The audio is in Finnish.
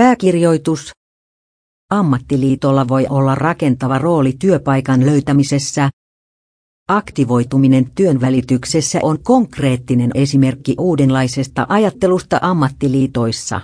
Pääkirjoitus. Ammattiliitolla voi olla rakentava rooli työpaikan löytämisessä. Aktivoituminen työnvälityksessä on konkreettinen esimerkki uudenlaisesta ajattelusta ammattiliitoissa.